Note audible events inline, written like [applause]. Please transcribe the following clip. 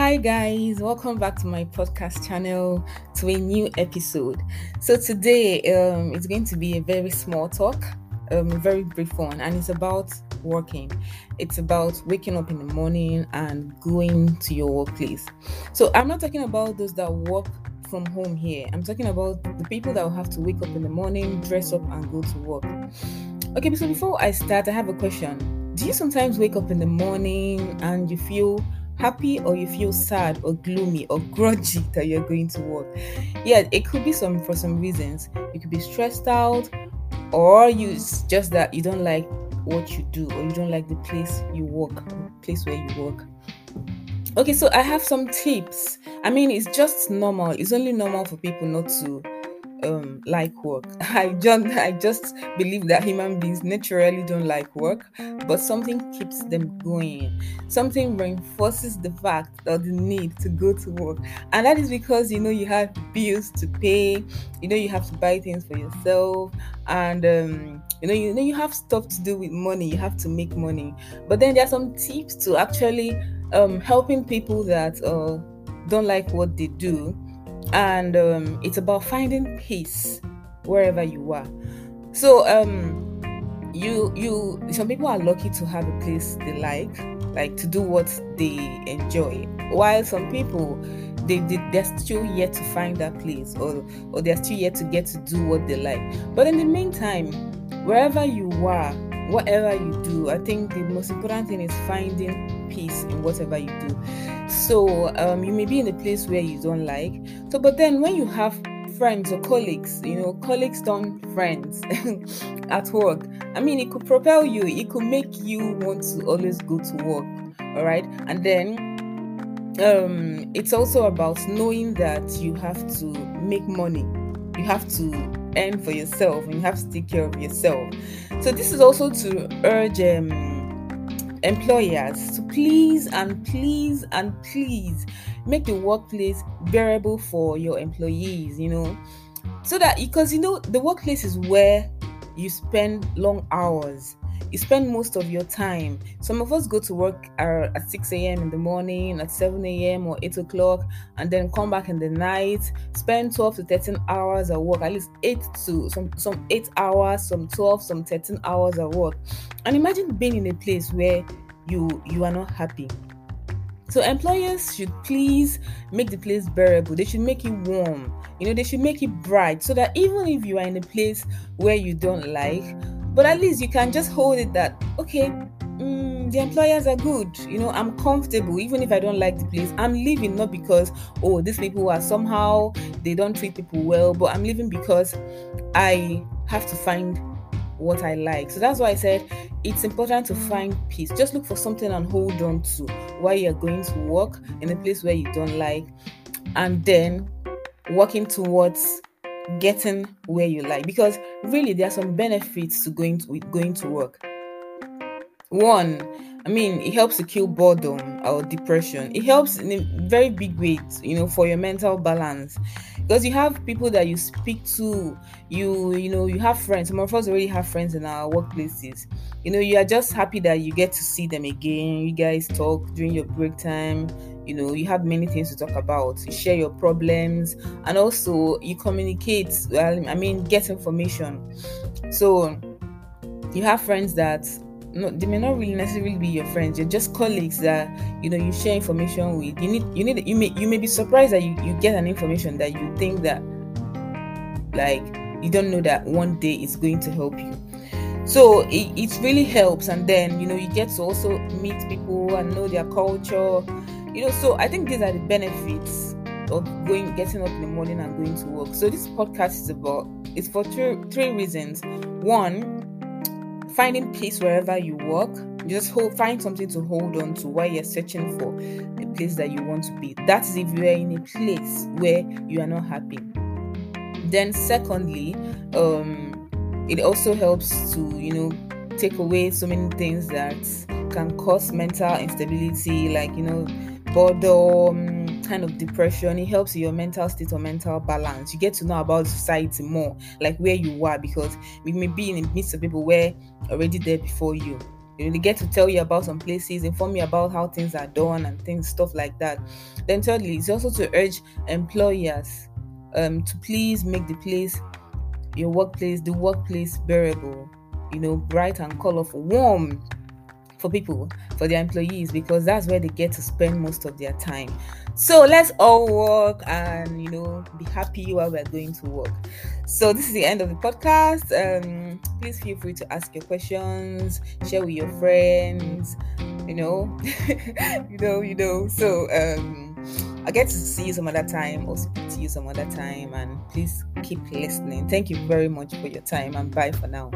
Hi, guys, welcome back to my podcast channel to a new episode. So, today um, it's going to be a very small talk, um, a very brief one, and it's about working. It's about waking up in the morning and going to your workplace. So, I'm not talking about those that work from home here, I'm talking about the people that will have to wake up in the morning, dress up, and go to work. Okay, so before I start, I have a question. Do you sometimes wake up in the morning and you feel happy or you feel sad or gloomy or grudgy [laughs] that you're going to work. Yeah, it could be some for some reasons. You could be stressed out, or you just that you don't like what you do, or you don't like the place you work, place where you work. Okay, so I have some tips. I mean, it's just normal. It's only normal for people not to um like work. [laughs] I just I just believe that human beings naturally don't like work, but something keeps them going. Something reinforces the fact or the need to go to work. And that is because you know you have bills to pay, you know you have to buy things for yourself, and um you know you know you have stuff to do with money, you have to make money. But then there are some tips to actually um helping people that uh don't like what they do and um, it's about finding peace wherever you are. So um, you you some people are lucky to have a place they like, like to do what they enjoy, while some people they, they they're still yet to find that place or or they're still yet to get to do what they like. But in the meantime, wherever you are, whatever you do, I think the most important thing is finding peace in whatever you do. So um, you may be in a place where you don't like. So, but then when you have friends or colleagues, you know, colleagues don't friends [laughs] at work. I mean, it could propel you. It could make you want to always go to work. All right, and then um, it's also about knowing that you have to make money. You have to earn for yourself, and you have to take care of yourself. So this is also to urge. Um, employers to please and please and please make the workplace bearable for your employees, you know, so that because you know the workplace is where you spend long hours you spend most of your time. Some of us go to work at 6 a.m. in the morning, at 7 a.m. or 8 o'clock, and then come back in the night, spend 12 to 13 hours at work, at least 8 to some, some 8 hours, some 12, some 13 hours at work. And imagine being in a place where you you are not happy. So employers should please make the place bearable. They should make it warm. You know, they should make it bright so that even if you are in a place where you don't like, but at least you can just hold it that okay mm, the employers are good you know i'm comfortable even if i don't like the place i'm leaving not because oh these people are somehow they don't treat people well but i'm leaving because i have to find what i like. So that's why i said it's important to find peace. Just look for something and hold on to while you're going to work in a place where you don't like and then working towards getting where you like because really there are some benefits to going to going to work. One i mean it helps to kill boredom or depression. It helps in a very big way you know for your mental balance. Because you have people that you speak to you you know you have friends. Some of us already have friends in our workplaces. You know you are just happy that you get to see them again. You guys talk during your break time you know you have many things to talk about you share your problems and also you communicate well i mean get information so you have friends that no, they may not really necessarily be your friends. You're just colleagues that you know you share information with. You need you need you may you may be surprised that you, you get an information that you think that like you don't know that one day it's going to help you. So it, it really helps and then you know you get to also meet people and know their culture you know so i think these are the benefits of going getting up in the morning and going to work. So this podcast is about it's for three three reasons. One finding peace wherever you work. Just hold, find something to hold on to while you're searching for a place that you want to be. That is if you are in a place where you are not happy. Then secondly um it also helps to you know take away so many things that can cause mental instability like you know boredom, kind of depression. It helps your mental state or mental balance. You get to know about society more, like where you are, because we may be in the midst of people where already there before you. They get to tell you about some places, inform you about how things are done and things, stuff like that. Then thirdly, it's also to urge employers um, to please make the place, your workplace, the workplace bearable, you know, bright and colorful, warm for people, for their employees, because that's where they get to spend most of their time. So let's all work and you know be happy while we're going to work. So this is the end of the podcast. Um, please feel free to ask your questions, share with your friends. You know, [laughs] you know, you know. So um, I get to see you some other time or speak to you some other time. And please keep listening. Thank you very much for your time and bye for now.